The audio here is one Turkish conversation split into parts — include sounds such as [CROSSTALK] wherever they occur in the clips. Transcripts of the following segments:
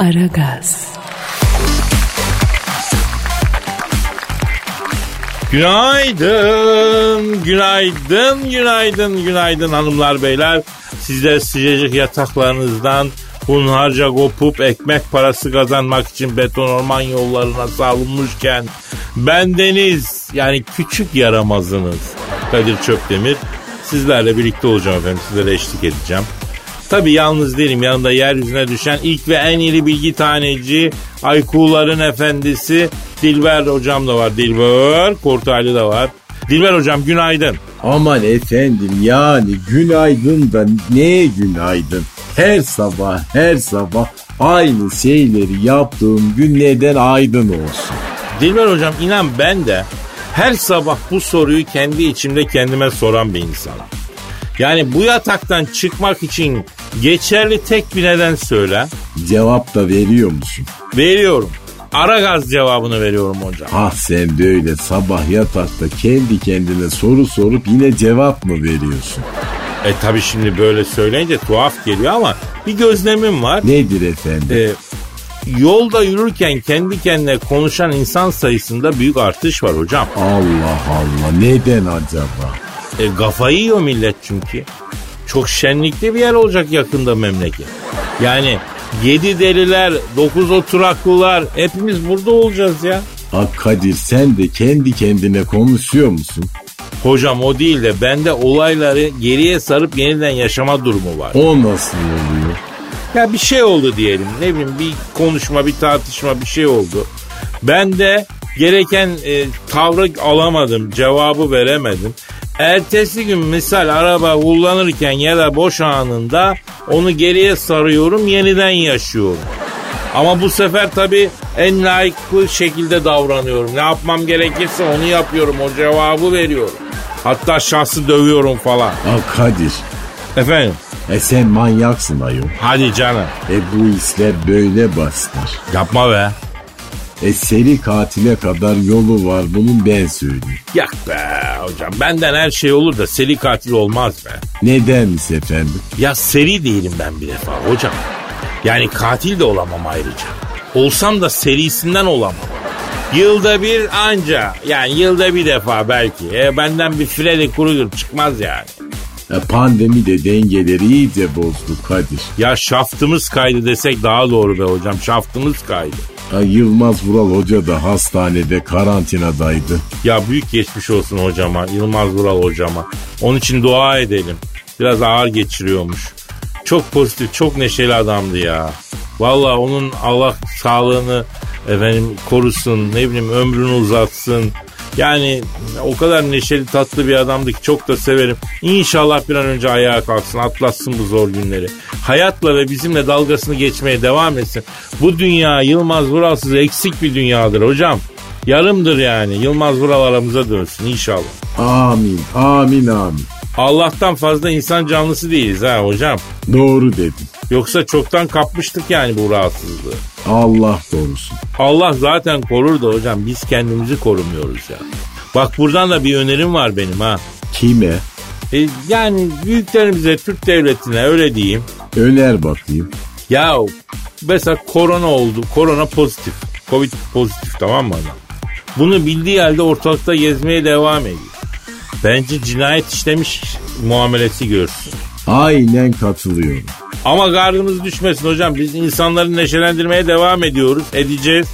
Aragaz. Günaydın, günaydın, günaydın, günaydın hanımlar beyler. Sizler sıcacık yataklarınızdan hunharca kopup ekmek parası kazanmak için beton orman yollarına savrulmuşken ben Deniz yani küçük yaramazınız Kadir Çöptemir sizlerle birlikte olacağım efendim sizlere eşlik edeceğim. Tabi yalnız değilim yanında yeryüzüne düşen ilk ve en iri bilgi taneci Aykuların efendisi Dilber hocam da var. Dilber Kortaylı da var. Dilber hocam günaydın. Aman efendim yani günaydın da ne günaydın. Her sabah her sabah aynı şeyleri yaptığım gün neden aydın olsun? Dilber hocam inan ben de her sabah bu soruyu kendi içimde kendime soran bir insanım. Yani bu yataktan çıkmak için geçerli tek bir neden söyle. Cevap da veriyor musun? Veriyorum. Ara gaz cevabını veriyorum hocam. Ah sen de öyle sabah yatakta kendi kendine soru sorup yine cevap mı veriyorsun? E tabi şimdi böyle söyleyince tuhaf geliyor ama bir gözlemim var. Nedir efendim? E, yolda yürürken kendi kendine konuşan insan sayısında büyük artış var hocam. Allah Allah neden acaba? E, kafayı yiyor millet çünkü. Çok şenlikli bir yer olacak yakında memleket. Yani yedi deliler, dokuz oturaklılar hepimiz burada olacağız ya. Ha Kadir sen de kendi kendine konuşuyor musun? Hocam o değil de bende olayları geriye sarıp yeniden yaşama durumu var. O nasıl oluyor? Ya bir şey oldu diyelim. Ne bileyim bir konuşma, bir tartışma bir şey oldu. Ben de gereken e, tavrı alamadım, cevabı veremedim. Ertesi gün misal araba kullanırken ya da boş anında onu geriye sarıyorum, yeniden yaşıyorum. Ama bu sefer tabii en layıklı şekilde davranıyorum. Ne yapmam gerekirse onu yapıyorum, o cevabı veriyorum. Hatta şahsı dövüyorum falan. Ha Kadir Efendim, e sen manyaksın ayol. hadi canım. E bu işler böyle bastır. Yapma be. E seri katile kadar yolu var bunun ben söyleyeyim. Yak be hocam benden her şey olur da seri katil olmaz be. Nedenmiş efendim? Ya seri değilim ben bir defa hocam. Yani katil de olamam ayrıca. Olsam da serisinden olamam. Yılda bir anca yani yılda bir defa belki. E, benden bir Freddy Krueger çıkmaz yani. E pandemi de dengeleri iyice bozdu Kadir. Ya şaftımız kaydı desek daha doğru be hocam şaftımız kaydı. Ha, Yılmaz Vural Hoca da hastanede karantinadaydı. Ya büyük geçmiş olsun hocama Yılmaz Vural hocama. Onun için dua edelim. Biraz ağır geçiriyormuş. Çok pozitif çok neşeli adamdı ya. Valla onun Allah sağlığını efendim korusun ne bileyim ömrünü uzatsın. Yani o kadar neşeli tatlı bir adamdı ki çok da severim. İnşallah bir an önce ayağa kalksın atlatsın bu zor günleri. Hayatla ve bizimle dalgasını geçmeye devam etsin. Bu dünya Yılmaz Vuralsız eksik bir dünyadır hocam. Yarımdır yani. Yılmaz Vural aramıza dönsün inşallah. Amin, amin, amin. Allah'tan fazla insan canlısı değiliz ha hocam. Doğru dedin. Yoksa çoktan kapmıştık yani bu rahatsızlığı. Allah korusun. Allah zaten korur da hocam biz kendimizi korumuyoruz ya. Bak buradan da bir önerim var benim ha. Kime? E, yani büyüklerimize, Türk devletine öyle diyeyim. Öner bakayım. Ya mesela korona oldu. Korona pozitif. Covid pozitif tamam mı adam? Bunu bildiği halde ortalıkta gezmeye devam ediyor. Bence cinayet işlemiş muamelesi görsün. Aynen katılıyorum. Ama gardımız düşmesin hocam. Biz insanları neşelendirmeye devam ediyoruz. Edeceğiz.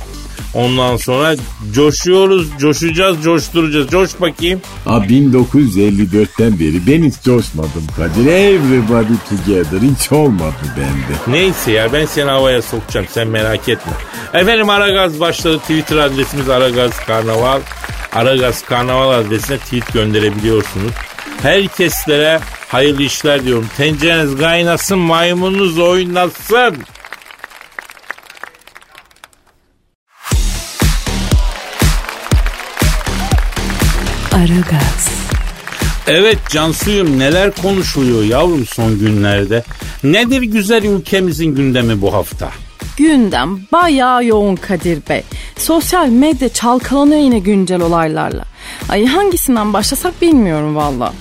Ondan sonra coşuyoruz, coşacağız, coşturacağız. Coş bakayım. Ha 1954'ten beri ben hiç coşmadım Kadir. Everybody together hiç olmadı bende. Neyse ya ben seni havaya sokacağım sen merak etme. Efendim Aragaz başladı. Twitter adresimiz Aragaz Karnaval. Aragaz Karnaval adresine tweet gönderebiliyorsunuz. Herkeslere hayırlı işler diyorum. Tencereniz kaynasın, maymununuz oynasın. Aragaz. Evet Cansuyum neler konuşuluyor yavrum son günlerde? Nedir güzel ülkemizin gündemi bu hafta? Gündem bayağı yoğun Kadir Bey. Sosyal medya çalkalanıyor yine güncel olaylarla. Ay hangisinden başlasak bilmiyorum valla.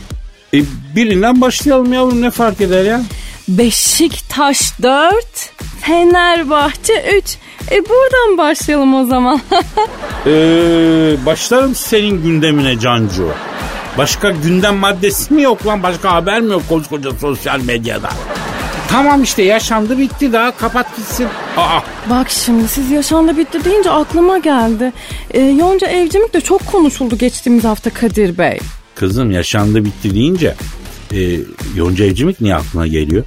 E, birinden başlayalım yavrum ne fark eder ya? Beşiktaş 4, Fenerbahçe 3. E buradan başlayalım o zaman. Ee, [LAUGHS] başlarım senin gündemine Cancu. Başka gündem maddesi mi yok lan? Başka haber mi yok koskoca sosyal medyada? Tamam işte yaşandı bitti daha kapat gitsin. Aa, Bak şimdi siz yaşandı bitti deyince aklıma geldi. E, Yonca Evcimik de çok konuşuldu geçtiğimiz hafta Kadir Bey. kızım yaşandı bitti deyince e, Yonca Evcimik niye aklına geliyor?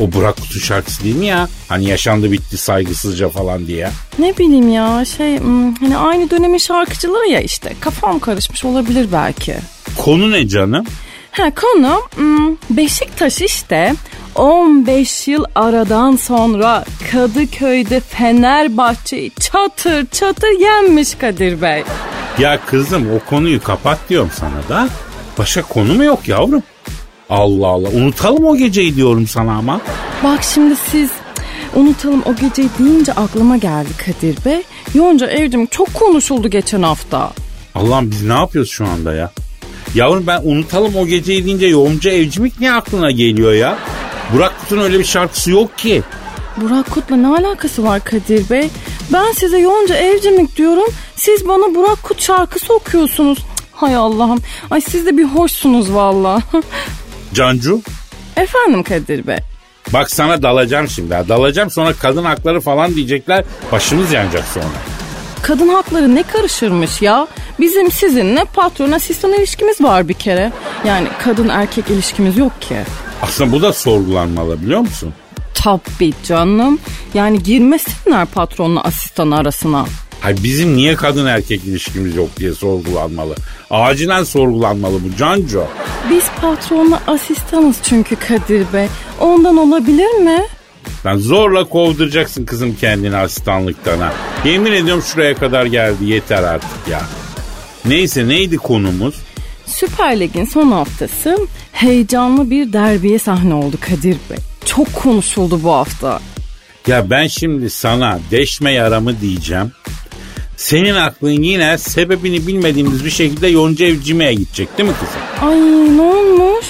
O Burak Kutu şarkısı değil mi ya? Hani yaşandı bitti saygısızca falan diye. Ne bileyim ya şey hmm, hani aynı dönemin şarkıcıları ya işte kafam karışmış olabilir belki. Konu ne canım? Ha konu hmm, Beşiktaş işte 15 yıl aradan sonra Kadıköy'de Fenerbahçe'yi çatır çatır yenmiş Kadir Bey. Ya kızım o konuyu kapat diyorum sana da. Başka konu mu yok yavrum? Allah Allah unutalım o geceyi diyorum sana ama. Bak şimdi siz unutalım o geceyi deyince aklıma geldi Kadir Bey. Yonca Evcim çok konuşuldu geçen hafta. Allah'ım biz ne yapıyoruz şu anda ya? Yavrum ben unutalım o geceyi deyince Yonca Evcimik ne aklına geliyor ya? Burak Kut'un öyle bir şarkısı yok ki. Burak Kut'la ne alakası var Kadir Bey? Ben size Yonca Evcimik diyorum. Siz bana Burak Kut şarkısı okuyorsunuz. Cık, Hay Allah'ım. Ay siz de bir hoşsunuz valla. [LAUGHS] Cancu Efendim Kadir Bey. bak sana dalacağım şimdi. ha. Dalacağım sonra kadın hakları falan diyecekler. Başımız yanacak sonra. Kadın hakları ne karışırmış ya? Bizim sizinle patron asistan ilişkimiz var bir kere. Yani kadın erkek ilişkimiz yok ki. Aslında bu da sorgulanmalı biliyor musun? Tabii canım. Yani girmesinler patronla asistan arasına. Hay bizim niye kadın erkek ilişkimiz yok diye sorgulanmalı. Acilen sorgulanmalı bu Cancu. Biz patronla asistanız çünkü Kadir Bey. Ondan olabilir mi? Ben zorla kovduracaksın kızım kendini asistanlıktan ha. Yemin ediyorum şuraya kadar geldi yeter artık ya. Neyse neydi konumuz? Süper Lig'in son haftası heyecanlı bir derbiye sahne oldu Kadir Bey. Çok konuşuldu bu hafta. Ya ben şimdi sana deşme yaramı diyeceğim. Senin aklın yine sebebini bilmediğimiz bir şekilde Yonca Evcime'ye gidecek değil mi kızım? Ay ne olmuş?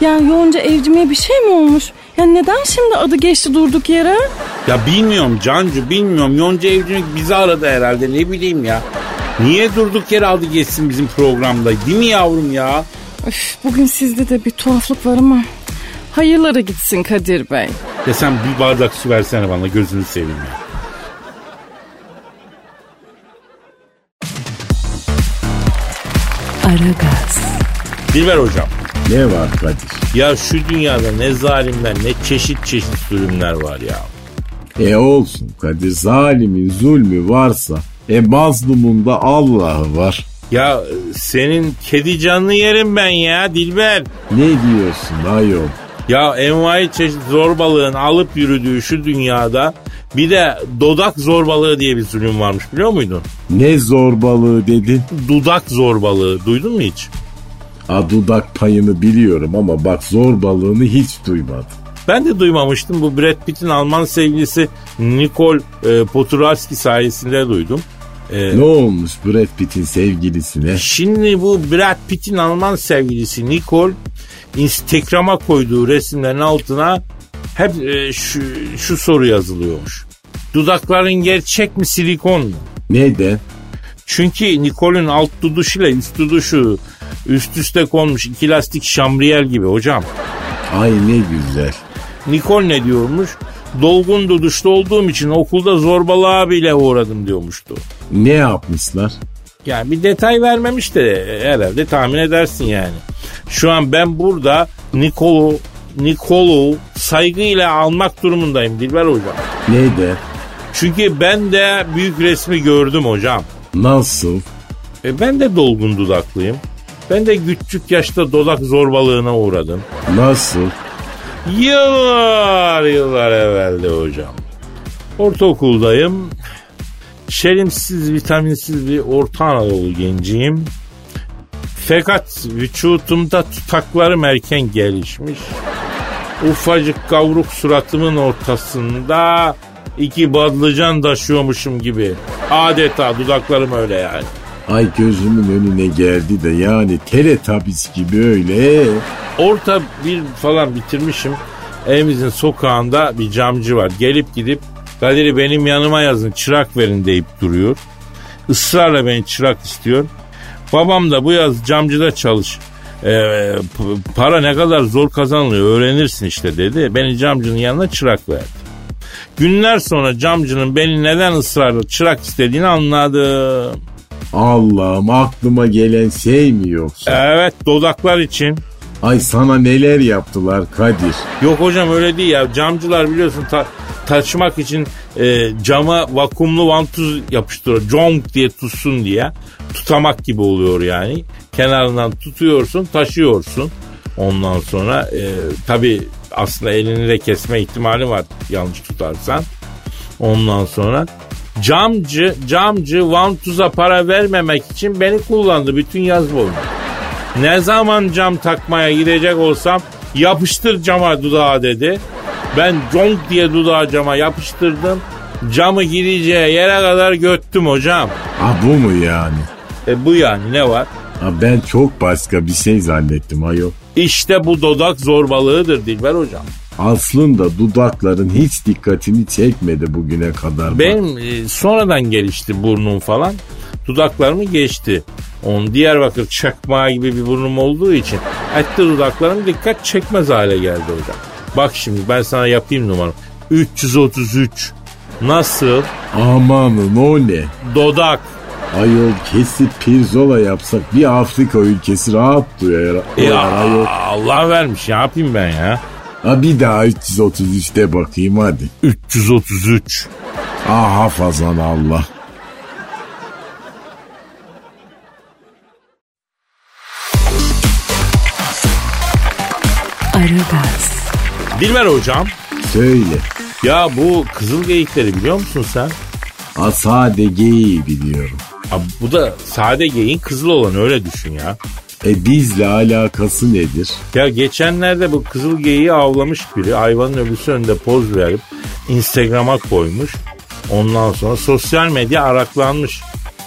Yani Yonca Evcim'e bir şey mi olmuş? Ya neden şimdi adı geçti durduk yere? Ya bilmiyorum Cancu bilmiyorum. Yonca Evcimek bizi aradı herhalde ne bileyim ya. Niye durduk yere aldı geçsin bizim programda değil mi yavrum ya? Üf, bugün sizde de bir tuhaflık var ama hayırlara gitsin Kadir Bey. Ya sen bir bardak su versene bana gözünü seveyim ya. Aragaz, Dilber hocam. Ne var Kadir? Ya şu dünyada ne zalimler ne çeşit çeşit zulümler var ya. E olsun Kadir zalimin zulmü varsa e mazlumun da Allah'ı var. Ya senin kedi canlı yerim ben ya Dilber. Ne diyorsun ayol? Ya envai çeşit zorbalığın alıp yürüdüğü şu dünyada bir de dodak zorbalığı diye bir zulüm varmış biliyor muydun? Ne zorbalığı dedin? Dudak zorbalığı duydun mu hiç? A dudak payını biliyorum ama bak zorbalığını hiç duymadım. Ben de duymamıştım. Bu Brad Pitt'in Alman sevgilisi Nicole e, Poturalski sayesinde duydum. E, Ne olmuş Brad Pitt'in sevgilisine? Şimdi bu Brad Pitt'in Alman sevgilisi Nicole Instagram'a koyduğu resimlerin altına hep e, şu, şu soru yazılıyormuş. Dudakların gerçek mi silikon mu? Neden? Çünkü Nicole'ün alt duduşu ile üst duduşu üst üste konmuş iki lastik şamriyel gibi hocam. Ay ne güzel. Nicole ne diyormuş? Dolgun duduşlu olduğum için okulda zorbalığa bile uğradım diyormuştu. Ne yapmışlar? Yani bir detay vermemiş de herhalde tahmin edersin yani. Şu an ben burada Nicole'u Nicole'u saygıyla almak durumundayım Dilber hocam. Neden? Çünkü ben de büyük resmi gördüm hocam. Nasıl? E ben de dolgun dudaklıyım. Ben de küçük yaşta dudak zorbalığına uğradım. Nasıl? Yıllar yıllar evvelde hocam. Ortaokuldayım. Şerimsiz, vitaminsiz bir Orta Anadolu genciyim. Fakat vücutumda tutaklarım erken gelişmiş. Ufacık kavruk suratımın ortasında iki badlıcan taşıyormuşum gibi. Adeta dudaklarım öyle yani. Ay gözümün önüne geldi de yani Teletubbies gibi öyle. Orta bir falan bitirmişim. Evimizin sokağında bir camcı var. Gelip gidip Kadir'i benim yanıma yazın çırak verin deyip duruyor. Israrla beni çırak istiyor. Babam da bu yaz camcıda çalış. Ee, para ne kadar zor kazanılıyor öğrenirsin işte dedi. Beni camcının yanına çırak verdi. Günler sonra camcının beni neden ısrarla çırak istediğini anladım. Allah'ım aklıma gelen şey mi yoksa? Evet dodaklar için. Ay sana neler yaptılar Kadir. Yok hocam öyle değil ya. Camcılar biliyorsun ta- taşımak için e, cama vakumlu vantuz yapıştırıyor. Conk diye tutsun diye. Tutamak gibi oluyor yani. Kenarından tutuyorsun taşıyorsun. Ondan sonra e, tabi aslında elini de kesme ihtimali var yanlış tutarsan. Ondan sonra camcı camcı vantuza para vermemek için beni kullandı bütün yaz boyunca. Ne zaman cam takmaya gidecek olsam yapıştır cama dudağı dedi. Ben conk diye dudağı cama yapıştırdım. Camı gireceği yere kadar göttüm hocam. Ha bu mu yani? E bu yani ne var? Ha ben çok başka bir şey zannettim ayol. İşte bu dodak zorbalığıdır Dilber hocam. Aslında dudakların hiç dikkatini çekmedi bugüne kadar. Benim e, sonradan gelişti burnum falan. Dudaklarımı geçti. On Diyarbakır çakmağı gibi bir burnum olduğu için etti dudaklarım dikkat çekmez hale geldi hocam. Bak şimdi ben sana yapayım numaram. 333. Nasıl? Amanın o ne? Dodak. Ayol kesip pirzola yapsak bir Afrika ülkesi rahat duyar. Ya ayol. Allah vermiş ne yapayım ben ya? Ha bir daha 333'te bakayım hadi. 333. Ah hafazan Allah. Aragaz, Dilber hocam. Söyle. Ya bu kızıl geyikleri biliyor musun sen? Ha sade geyiği biliyorum. Abi bu da sade geyiğin kızıl olan öyle düşün ya. E bizle alakası nedir? Ya geçenlerde bu kızıl geyiği avlamış biri. Hayvanın öbürsü önünde poz verip Instagram'a koymuş. Ondan sonra sosyal medya araklanmış.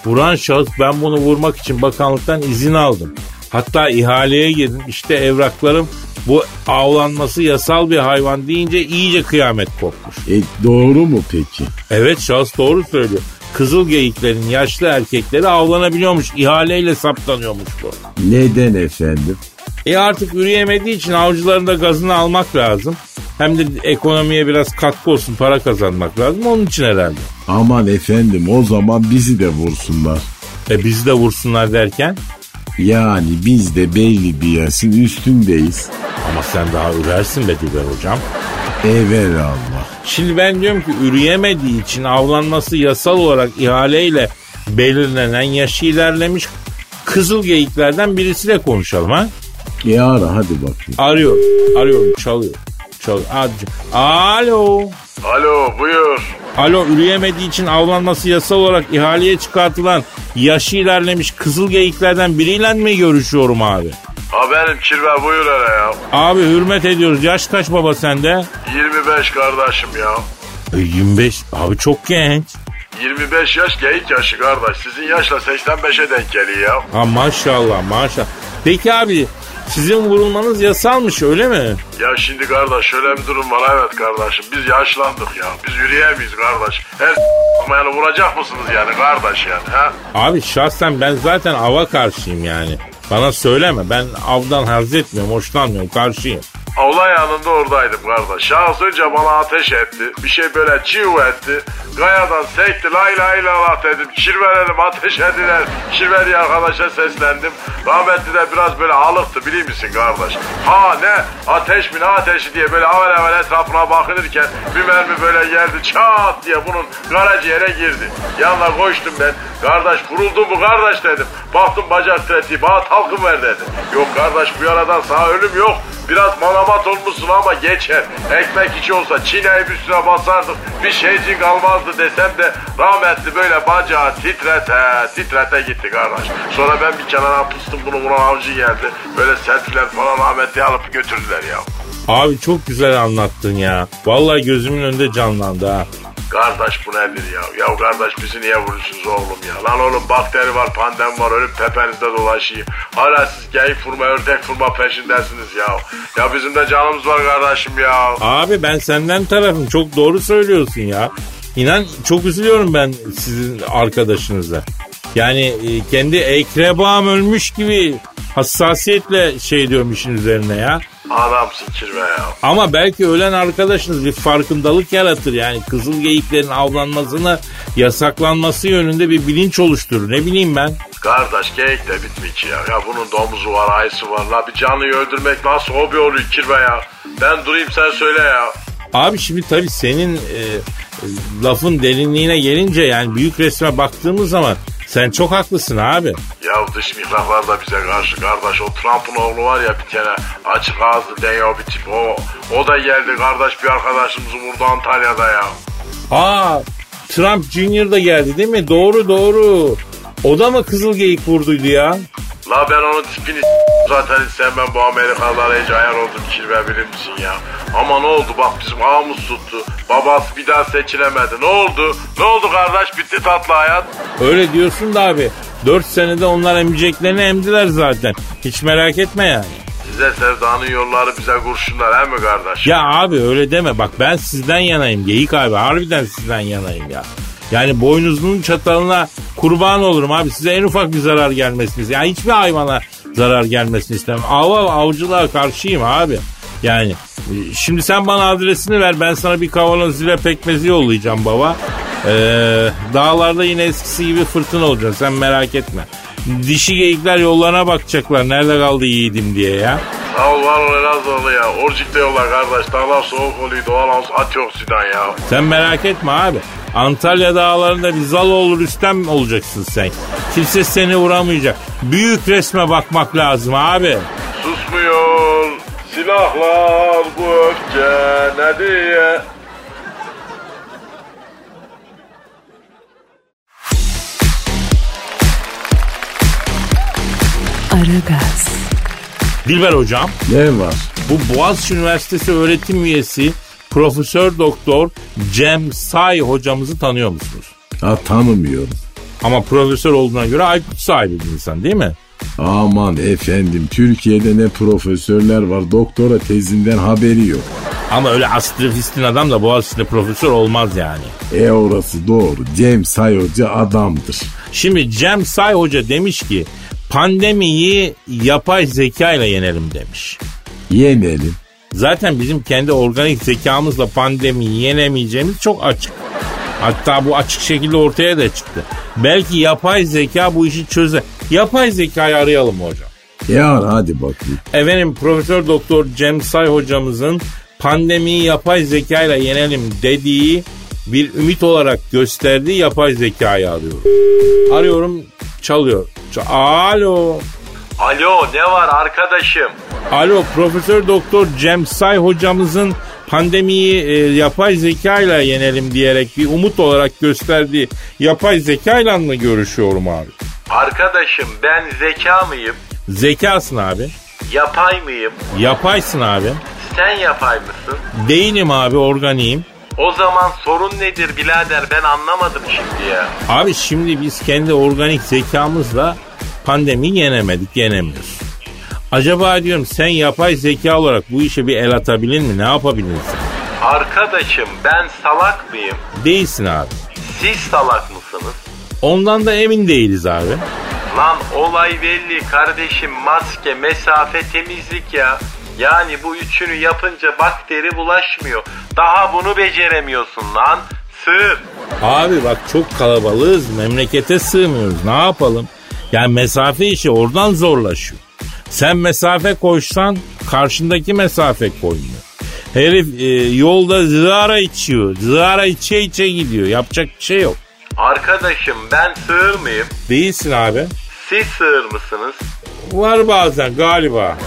Vuran şahıs ben bunu vurmak için bakanlıktan izin aldım. Hatta ihaleye girdim. İşte evraklarım bu avlanması yasal bir hayvan deyince iyice kıyamet kopmuş. E doğru mu peki? Evet şahıs doğru söylüyor. Kızıl geyiklerin yaşlı erkekleri avlanabiliyormuş. ihaleyle saptanıyormuş bu. Neden efendim? E artık üreyemediği için avcıların da gazını almak lazım. Hem de ekonomiye biraz katkı olsun para kazanmak lazım onun için herhalde. Aman efendim o zaman bizi de vursunlar. E bizi de vursunlar derken Yani biz de belli bir yaşın üstündeyiz. ama sen daha ürersin be Dilber hocam. Evelallah. Şimdi ben diyorum ki üreyemediği için avlanması yasal olarak ihaleyle belirlenen yaşı ilerlemiş kızıl geyiklerden birisiyle konuşalım ha. E ara hadi bakayım. Arıyor, arıyorum, çalıyor. Çalıyor. Hadi. Alo. Alo buyur. Alo üreyemediği için avlanması yasal olarak ihaleye çıkartılan yaşı ilerlemiş kızıl geyiklerden biriyle mi görüşüyorum abi? Ha benim kirve buyur hele ya. Abi hürmet ediyoruz. Yaş kaç baba sende? 25 kardeşim ya. E, 25. Abi çok genç. 25 yaş geyik yaşı kardeş. Sizin yaşla 85'e denk geliyor ya. Ha maşallah maşallah. Peki abi sizin vurulmanız yasalmış öyle mi? Ya şimdi kardeş şöyle bir durum var evet kardeşim. Biz yaşlandık ya. Biz yürüyemeyiz kardeş. Her ama yani vuracak mısınız yani kardeş yani ha? Abi şahsen ben zaten ava karşıyım yani. Bana söyleme ben avdan haz etmiyorum hoşlanmıyorum karşıyım. Olay anında oradaydım kardeş. Şahıs önce bana ateş etti. Bir şey böyle çiğ etti. Kayadan sekti. Lay lay la dedim. Şirvelerim ateş ediler. Şirve diye arkadaşa seslendim. Rahmetli de biraz böyle alıktı biliyor musun kardeş? Ha ne ateş mi ne ateşi diye böyle avel avel etrafına bakınırken bir mermi böyle geldi çat diye bunun karaciğere girdi. Yanına koştum ben. Kardeş vuruldun mu kardeş dedim. Baktım bacak tretiği bana talkım ver dedi. Yok kardeş bu yaradan sağ ölüm yok. Biraz malamat olmuşsun ama geçer. Ekmek içi olsa çiğneyip üstüne basardık. Bir şeycik kalmazdı desem de rahmetli böyle bacağı titrete titrete gitti kardeş. Sonra ben bir kenara pıstım bunu vuran avcı geldi. Böyle selfiler falan rahmetli alıp götürdüler ya. Abi çok güzel anlattın ya. Vallahi gözümün önünde canlandı ha. Kardeş bu nedir ya? Ya kardeş bizi niye vurursunuz oğlum ya? Lan oğlum bakteri var, pandem var, ölüp tepenizde dolaşıyor. Hala siz geyik vurma, ördek vurma peşindesiniz ya. Ya bizim de canımız var kardeşim ya. Abi ben senden tarafım çok doğru söylüyorsun ya. İnan çok üzülüyorum ben sizin arkadaşınıza. Yani e, kendi ekrebam ölmüş gibi hassasiyetle şey diyorum işin üzerine ya. Adamsın kirve ya. Ama belki ölen arkadaşınız bir farkındalık yaratır. Yani kızıl geyiklerin avlanmasını yasaklanması yönünde bir bilinç oluşturur. Ne bileyim ben. Kardeş geyik de bitmiş ya. Ya bunun domuzu var, ayısı var. La bir canlıyı öldürmek nasıl hobi oluyor kirve ya. Ben durayım sen söyle ya. Abi şimdi tabii senin e, lafın derinliğine gelince yani büyük resme baktığımız zaman sen çok haklısın abi. Ya dış mihraklar da bize karşı kardeş. O Trump'ın oğlu var ya bir tane açık ağızlı deyo bir tip. O, o da geldi kardeş bir arkadaşımızı vurdu Antalya'da ya. Aa Trump Junior da geldi değil mi? Doğru doğru. O da mı kızıl geyik vurduydu ya? La ben onun tipini zaten hiç sevmem bu Amerikalılara hiç ayar oldum kirve bilir misin ya. Ama ne oldu bak bizim ağımız tuttu. Babası bir daha seçilemedi. Ne oldu? Ne oldu kardeş bitti tatlı hayat. Öyle diyorsun da abi. 4 senede onlar emeceklerini emdiler zaten. Hiç merak etme yani. Size sevdanın yolları bize kurşunlar he mi kardeş? Ya abi öyle deme bak ben sizden yanayım Geyik abi harbiden sizden yanayım ya. Yani boynuzunun çatalına kurban olurum abi size en ufak bir zarar gelmesini yani hiçbir hayvana zarar gelmesini istemem. Ava avcılığa karşıyım abi. Yani e, şimdi sen bana adresini ver ben sana bir kavanoz zile pekmezi yollayacağım baba. Ee, dağlarda yine eskisi gibi fırtına olacak sen merak etme. Dişi geyikler yollarına bakacaklar nerede kaldı yiğidim diye ya. Sağ ol var ol Elazığlı ya. Orcik'te yolla kardeş. Dağlar soğuk oluyor doğal havuz antioksidan ya. Sen merak etme abi. Antalya dağlarında bir Zaloğlu Rüstem olacaksın sen. Kimse seni vuramayacak. Büyük resme bakmak lazım abi. Susmuyor silahlar bu öfke ne diye. Aragaz, Dilber hocam Ne var? bu Boğaziçi Üniversitesi öğretim üyesi Profesör Doktor Cem Say hocamızı tanıyor musunuz? Ha tanımıyorum. Ama profesör olduğuna göre IQ sahibi bir insan değil mi? Aman efendim Türkiye'de ne profesörler var doktora tezinden haberi yok. Ama öyle astrofistin adam da Boğaziçi'nde profesör olmaz yani. E orası doğru. Cem Say Hoca adamdır. Şimdi Cem Say Hoca demiş ki pandemiyi yapay zeka ile yenelim demiş. Yenelim. Zaten bizim kendi organik zekamızla pandemiyi yenemeyeceğimiz çok açık. Hatta bu açık şekilde ortaya da çıktı. Belki yapay zeka bu işi çözer. Yapay zekayı arayalım hocam. Yar hadi bakayım. Efendim Profesör Doktor Cem Say hocamızın pandemiyi yapay zekayla yenelim dediği bir ümit olarak gösterdiği yapay zekayı arıyorum. Arıyorum çalıyor. Alo. Alo ne var arkadaşım? Alo Profesör Doktor Cem Say hocamızın pandemiyi e, yapay zekayla yenelim diyerek bir umut olarak gösterdiği yapay zekayla mı görüşüyorum abi? Arkadaşım ben zeka mıyım? Zekasın abi. Yapay mıyım? Yapaysın abi. Sen yapay mısın? Değilim abi organiyim. O zaman sorun nedir birader ben anlamadım şimdi ya. Abi şimdi biz kendi organik zekamızla pandemiyi yenemedik, yenemiyoruz. Acaba diyorum sen yapay zeka olarak bu işe bir el atabilir mi? Ne yapabilirsin? Arkadaşım ben salak mıyım? Değilsin abi. Siz salak mısınız? Ondan da emin değiliz abi. Lan olay belli kardeşim maske, mesafe, temizlik ya. Yani bu üçünü yapınca bakteri bulaşmıyor. Daha bunu beceremiyorsun lan. Sığır. Abi bak çok kalabalığız, memlekete sığmıyoruz. Ne yapalım? Yani mesafe işi oradan zorlaşıyor. Sen mesafe koysan karşındaki mesafe koymuyor. Herif e, yolda zıara içiyor. Zıara içe içe gidiyor. Yapacak bir şey yok. Arkadaşım ben sığır mıyım? Değilsin abi. Siz sığır mısınız? Var bazen galiba.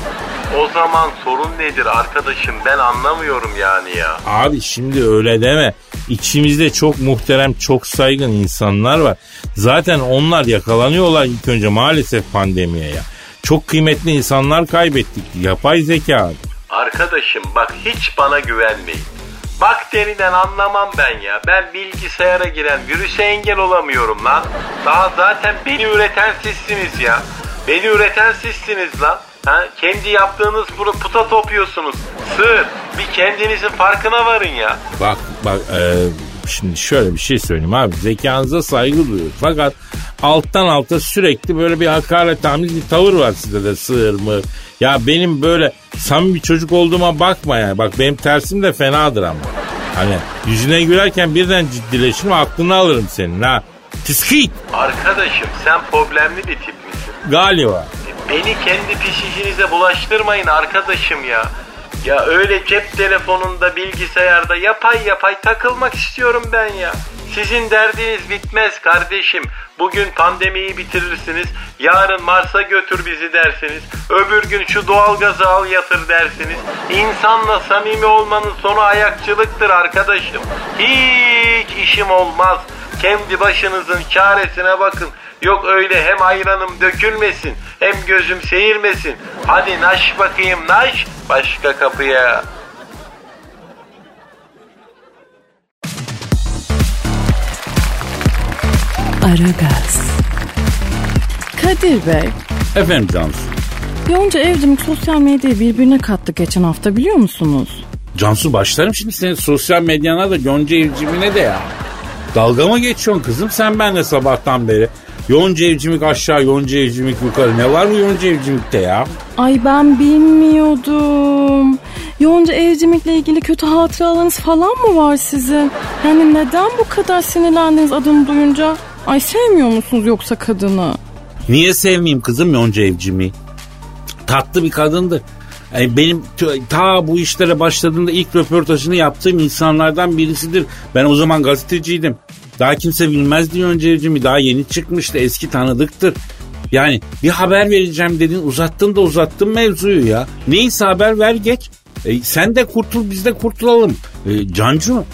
O zaman sorun nedir arkadaşım ben anlamıyorum yani ya. Abi şimdi öyle deme. İçimizde çok muhterem, çok saygın insanlar var. Zaten onlar yakalanıyorlar ilk önce maalesef pandemiye ya. Çok kıymetli insanlar kaybettik. Yapay zeka. Arkadaşım bak hiç bana güvenmeyin. Bakteriden anlamam ben ya. Ben bilgisayara giren virüse engel olamıyorum lan. Daha zaten beni üreten sizsiniz ya. Beni üreten sizsiniz lan. Ha? Kendi yaptığınız bunu puta topluyorsunuz. Sığır. Bir kendinizin farkına varın ya. Bak bak e, şimdi şöyle bir şey söyleyeyim abi. Zekanıza saygı duyuyoruz. Fakat alttan alta sürekli böyle bir hakaret tamiz bir tavır var sizde de sığır mı? Ya benim böyle samimi bir çocuk olduğuma bakma yani. Bak benim tersim de fenadır ama. Hani yüzüne gülerken birden ciddileşirim aklını alırım senin ha. Tiskit Arkadaşım sen problemli bir tip misin? galiba. Beni kendi pis işinize bulaştırmayın arkadaşım ya. Ya öyle cep telefonunda bilgisayarda yapay yapay takılmak istiyorum ben ya. Sizin derdiniz bitmez kardeşim. Bugün pandemiyi bitirirsiniz. Yarın Mars'a götür bizi dersiniz. Öbür gün şu doğalgazı al yatır dersiniz. İnsanla samimi olmanın sonu ayakçılıktır arkadaşım. Hiç işim olmaz. Kendi başınızın çaresine bakın. Yok öyle hem ayranım dökülmesin hem gözüm seyirmesin. Hadi naş bakayım naş başka kapıya. Aragaz, Kadir Bey, Efendim Cansu. Yonca Evcimik sosyal medyayı birbirine kattı geçen hafta biliyor musunuz? Cansu başlarım şimdi senin sosyal medyana da Yonca Evcimik'ine de ya. Dalga mı geçiyorsun kızım sen benle sabahtan beri? Yonca Evcimik aşağı, Yonca Evcimik yukarı. Ne var bu Yonca Evcimik'te ya? Ay ben bilmiyordum. Yonca Evcimik'le ilgili kötü hatıralarınız falan mı var sizin? Yani neden bu kadar sinirlendiniz adını duyunca? Ay sevmiyor musunuz yoksa kadını? Niye sevmeyeyim kızım Yonca Evcimik'i? Tatlı bir kadındı. Yani benim ta bu işlere başladığımda ilk röportajını yaptığım insanlardan birisidir. Ben o zaman gazeteciydim. Daha kimse bilmezdi Yonca Evcimik'i. Daha yeni çıkmıştı. Eski tanıdıktır. Yani bir haber vereceğim dedin uzattın da uzattın mevzuyu ya. Neyse haber ver geç. E, sen de kurtul biz de kurtulalım. E, Cancu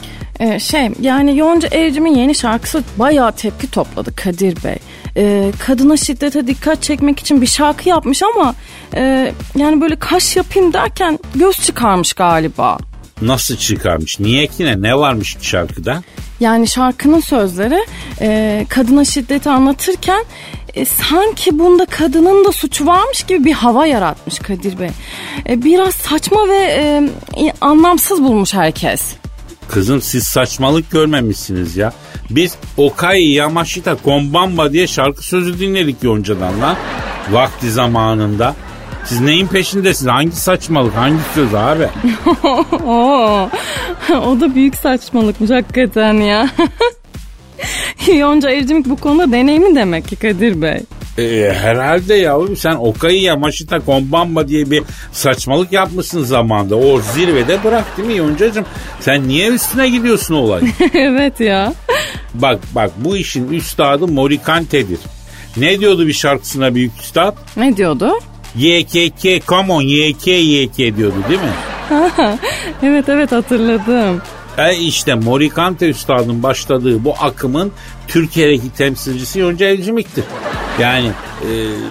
Ee, şey yani Yonca Evcimik'in yeni şarkısı bayağı tepki topladı Kadir Bey. Ee, kadına şiddete dikkat çekmek için bir şarkı yapmış ama e, yani böyle kaş yapayım derken göz çıkarmış galiba. Nasıl çıkarmış? Niye ki ne? Ne varmış şarkıda? Yani şarkının sözleri e, kadına şiddeti anlatırken e, sanki bunda kadının da suçu varmış gibi bir hava yaratmış Kadir Bey. E, biraz saçma ve e, anlamsız bulmuş herkes. Kızım siz saçmalık görmemişsiniz ya. Biz Okai Yamashita Kombamba diye şarkı sözü dinledik Yonca'dan lan. Vakti zamanında. Siz neyin peşindesiniz? Hangi saçmalık? Hangi söz abi? [LAUGHS] O da büyük saçmalıkmış hakikaten ya. [LAUGHS] Yonca Evcimik bu konuda deneyimli demek ki Kadir Bey. Ee, herhalde yavrum sen Okai Yamashita Kombamba diye bir saçmalık yapmışsın zamanda. O zirvede bırak değil mi Yonca'cığım? Sen niye üstüne gidiyorsun olay? [LAUGHS] evet ya. bak bak bu işin üstadı Morikante'dir. Ne diyordu bir şarkısına büyük üstad? Ne diyordu? YKK come on YK YK diyordu değil mi? [LAUGHS] Evet evet hatırladım. E işte Morikante Üstad'ın başladığı bu akımın Türkiye'deki temsilcisi Yonca Evcimik'tir. Yani e,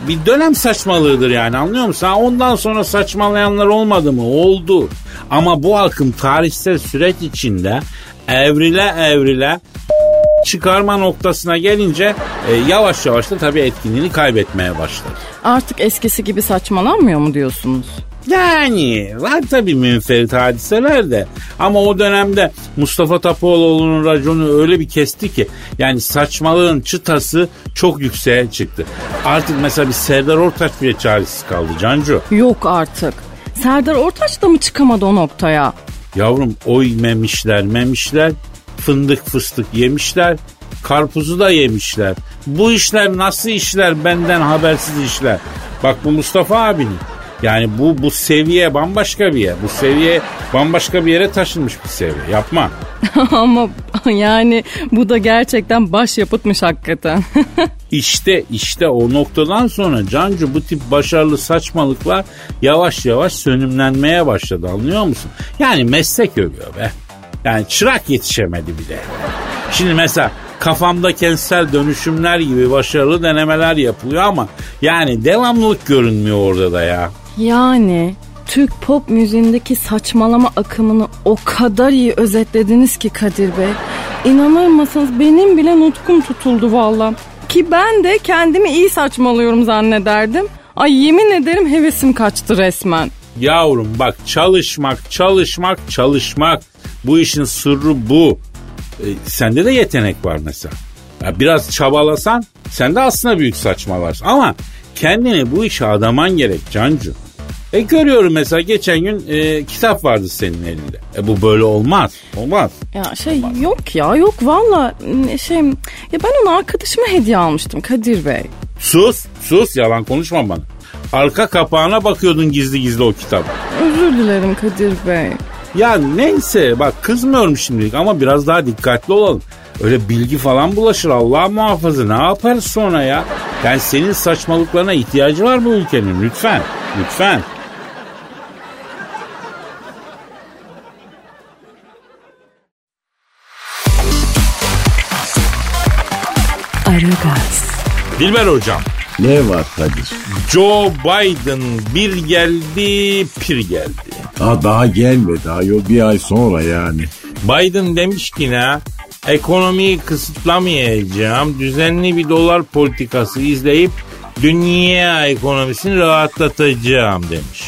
bir dönem saçmalığıdır yani anlıyor musun? Ha, ondan sonra saçmalayanlar olmadı mı? Oldu. Ama bu akım tarihsel süreç içinde evrile evrile çıkarma noktasına gelince e, yavaş yavaş da tabii etkinliğini kaybetmeye başladı. Artık eskisi gibi saçmalanmıyor mu diyorsunuz? Yani var tabii münferit hadiseler de. Ama o dönemde Mustafa Topaloğlu'nun raconu öyle bir kesti ki yani saçmalığın çıtası çok yükseğe çıktı. Artık mesela bir Serdar Ortaç bile çaresiz kaldı Cancu. Yok artık. Serdar Ortaç da mı çıkamadı o noktaya? Yavrum oy memişler memişler fındık fıstık yemişler karpuzu da yemişler. Bu işler nasıl işler benden habersiz işler. Bak bu Mustafa abinin. Yani bu bu seviye bambaşka bir yer. Bu seviye bambaşka bir yere taşınmış bir seviye. Yapma. [LAUGHS] Ama yani bu da gerçekten baş yapıtmış hakikaten. [LAUGHS] İşte işte o noktadan sonra Cancu bu tip başarılı saçmalıklar yavaş yavaş sönümlenmeye başladı anlıyor musun? Yani meslek övüyor be. Yani çırak yetişemedi bile. Şimdi mesela kafamda kentsel dönüşümler gibi başarılı denemeler yapılıyor ama yani devamlılık görünmüyor orada da ya. yani Türk pop müziğindeki saçmalama akımını o kadar iyi özetlediniz ki Kadir Bey. İnanır mısınız benim bile nutkum tutuldu valla. Ki ben de kendimi iyi saçmalıyorum zannederdim. Ay yemin ederim hevesim kaçtı resmen. Yavrum bak çalışmak, çalışmak, çalışmak. Bu işin sırrı bu. e, sende de yetenek var mesela. Ya biraz çabalasan sen de aslında büyük saçmalarsın. Ama kendini bu işe adaman gerek Cancu. E görüyorum mesela geçen gün e, kitap vardı senin elinde. E bu böyle olmaz. Olmaz. Ya şey yok ya yok valla şey ya ben onu arkadaşıma hediye almıştım Kadir Bey. Sus sus yalan konuşma bana. Arka kapağına bakıyordun gizli gizli o kitap. Özür dilerim Kadir Bey. Ya neyse bak kızmıyorum şimdilik ama biraz daha dikkatli olalım. Öyle bilgi falan bulaşır Allah muhafaza ne yaparız sonra ya? Yani senin saçmalıklarına ihtiyacı var bu ülkenin lütfen lütfen. Dilber hocam Ne var Kadir? Joe Biden bir geldi pir geldi. Aa, daha gelmedi ayol bir ay sonra yani. Biden demiş ki ne? Ekonomiyi kısıtlamayacağım. Düzenli bir dolar politikası izleyip dünya ekonomisini rahatlatacağım demiş.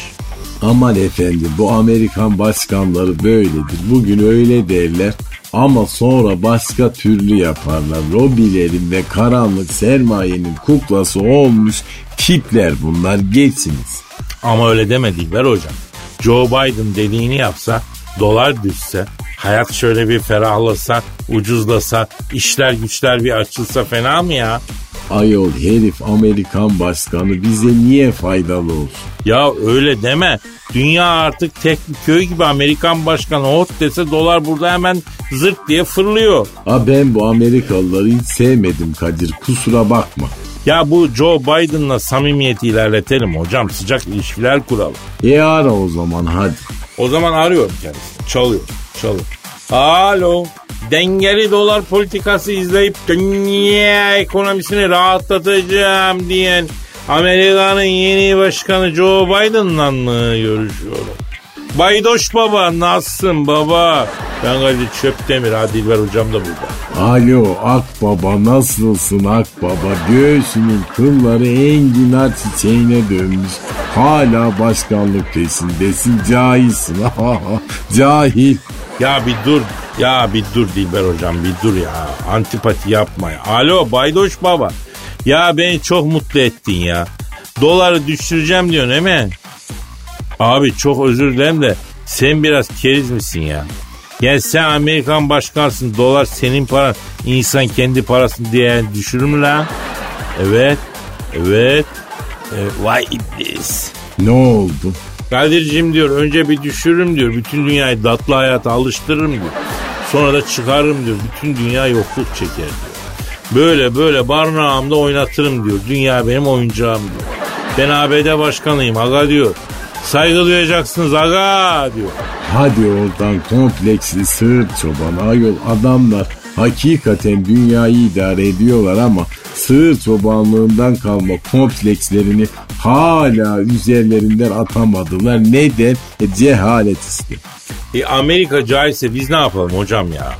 Aman efendim bu Amerikan başkanları böyledir. Bugün öyle derler ama sonra başka türlü yaparlar. Lobilerin ve karanlık sermayenin kuklası olmuş tipler bunlar geçsiniz. Ama öyle deme Dilber hocam. Joe Biden dediğini yapsa, dolar düşse, hayat şöyle bir ferahlasa, ucuzlasa, işler güçler bir açılsa fena mı ya? Ayol herif Amerikan başkanı bize niye faydalı olsun? Ya öyle deme. Dünya artık tek bir köy gibi Amerikan başkanı hot dese dolar burada hemen zırt diye fırlıyor. Ha ben bu Amerikalıları hiç sevmedim Kadir kusura bakma. Ya bu Joe Biden'la samimiyeti ilerletelim hocam. Sıcak ilişkiler kuralım. E ara o zaman hadi. O zaman arıyorum kendisini. Çalıyor, çalıyor. Alo. Dengeli dolar politikası izleyip dünya ekonomisini rahatlatacağım diyen Amerika'nın yeni başkanı Joe Biden'la mı görüşüyorum? Baydoş baba nasılsın baba? Ben Kadir Çöptemir ha Dilber hocam da burada. Alo Akbaba nasılsın Akbaba? Göğsünün kılları enginar çiçeğine dönmüş. Hala başkanlık peşindesin cahilsin. [LAUGHS] Cahil. Ya bir dur. Ya bir dur Dilber hocam bir dur ya. Antipati yapma ya. Alo Baydoş baba. Ya beni çok mutlu ettin ya. Doları düşüreceğim diyorsun mi? Abi çok özür dilerim de sen biraz keriz misin ya? Yani sen Amerikan başkansın dolar senin paran insan kendi parasını diye düşürür mü lan? Evet. Evet. E, vay iblis. Ne oldu? Kadir'cim diyor önce bir düşürürüm diyor. Bütün dünyayı tatlı hayata alıştırırım diyor. Sonra da çıkarırım diyor. Bütün dünya yokluk çeker diyor. Böyle böyle barnağımda oynatırım diyor. Dünya benim oyuncağım diyor. Ben ABD başkanıyım aga diyor. Saygı duyacaksınız aga diyor. Hadi oradan kompleksli sığır çoban ayol adamlar hakikaten dünyayı idare ediyorlar ama sığır çobanlığından kalma komplekslerini hala üzerlerinden atamadılar. Neden? E, cehalet işte. E Amerika cahilse biz ne yapalım hocam ya?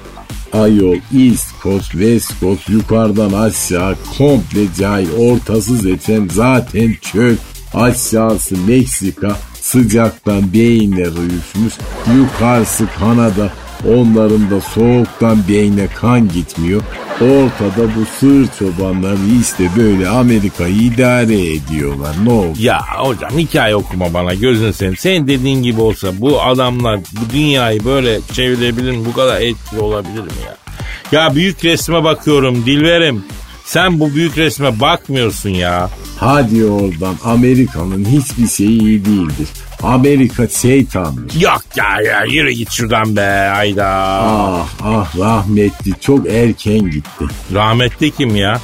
Ayol East Coast, West Coast, yukarıdan aşağı komple cahil, ortası zaten zaten çöl. Aşağısı Meksika, sıcaktan beyinler uyuşmuş. Yukarısı Kanada, onların da soğuktan beyne kan gitmiyor. Ortada bu sığır çobanları işte böyle Amerika'yı idare ediyorlar. Ne oldu? Ya hocam hikaye okuma bana gözün seveyim. Senin dediğin gibi olsa bu adamlar bu dünyayı böyle çevirebilir mi? Bu kadar etkili olabilir mi ya? Ya büyük resme bakıyorum Dilverim. Sen bu büyük resme bakmıyorsun ya. Hadi oradan Amerika'nın hiçbir şeyi iyi değildir. Amerika şeytandır. Yok ya ya yürü git şuradan be hayda. Ah ah rahmetli çok erken gitti. Rahmetli kim ya?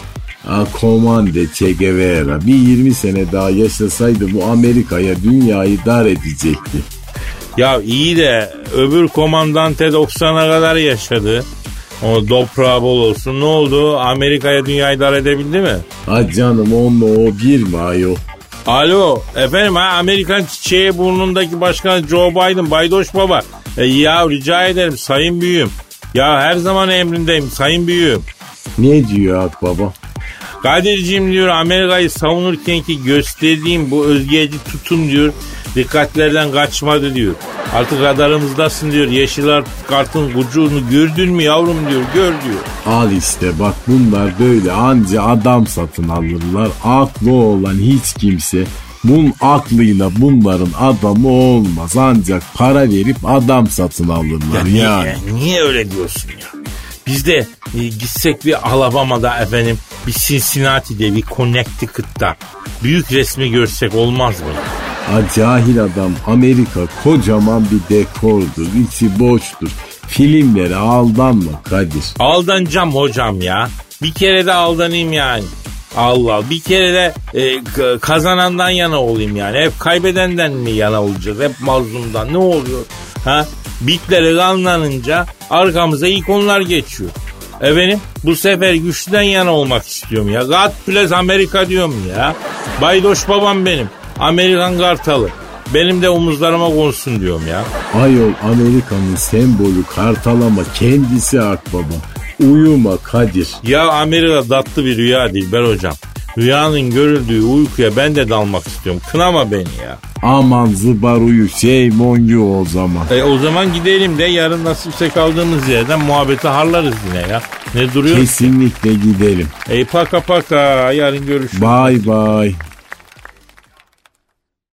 Ah Komande Che Guevara bir 20 sene daha yaşasaydı bu Amerika'ya dünyayı dar edecekti. Ya iyi de öbür komandante 90'a kadar yaşadı. O toprağı bol olsun. Ne oldu? Amerika'ya dünyayı dar edebildi mi? Ah canım onunla o bir mi ayol? Alo efendim ha Amerikan çiçeği burnundaki başkan Joe Biden Baydoş Baba. E, ya rica ederim sayın büyüğüm. Ya her zaman emrindeyim sayın büyüğüm. Ne diyor Akbaba? Kadir'cim diyor Amerika'yı savunurken ki gösterdiğim bu özgeci tutum diyor dikkatlerden kaçmadı diyor. Artık radarımızdasın diyor. Yeşil kartın ucunu gördün mü yavrum diyor. Gör diyor. Al işte bak bunlar böyle anca adam satın alırlar. Aklı olan hiç kimse bunun aklıyla bunların adamı olmaz. Ancak para verip adam satın alırlar niye, yani. niye öyle diyorsun ya? Biz de e, gitsek bir Alabama'da efendim bir Cincinnati'de bir Connecticut'ta büyük resmi görsek olmaz mı? Ha, cahil adam Amerika kocaman bir dekordur. içi boştur. Filmlere aldanma Kadir. Aldanacağım hocam ya. Bir kere de aldanayım yani. Allah bir kere de e, kazanandan yana olayım yani. Hep kaybedenden mi yana olacağız? Hep mazlumdan. Ne oluyor? Ha? Bitleri kanlanınca arkamıza ilk onlar geçiyor. Efendim bu sefer güçlüden yana olmak istiyorum ya. God bless Amerika diyorum ya. Baydoş babam benim. Amerikan kartalı. Benim de omuzlarıma konsun diyorum ya. Ayol Amerika'nın sembolü kartalama kendisi akbaba. Uyuma Kadir. Ya Amerika tatlı bir rüya Dilber hocam. Rüyanın görüldüğü uykuya ben de dalmak istiyorum. Kınama beni ya. Aman zıbar uyu şey monyu o zaman. E o zaman gidelim de yarın nasipse kaldığımız yerden muhabbeti harlarız yine ya. Ne duruyor? Kesinlikle gidelim. E paka paka yarın görüşürüz. Bye bye.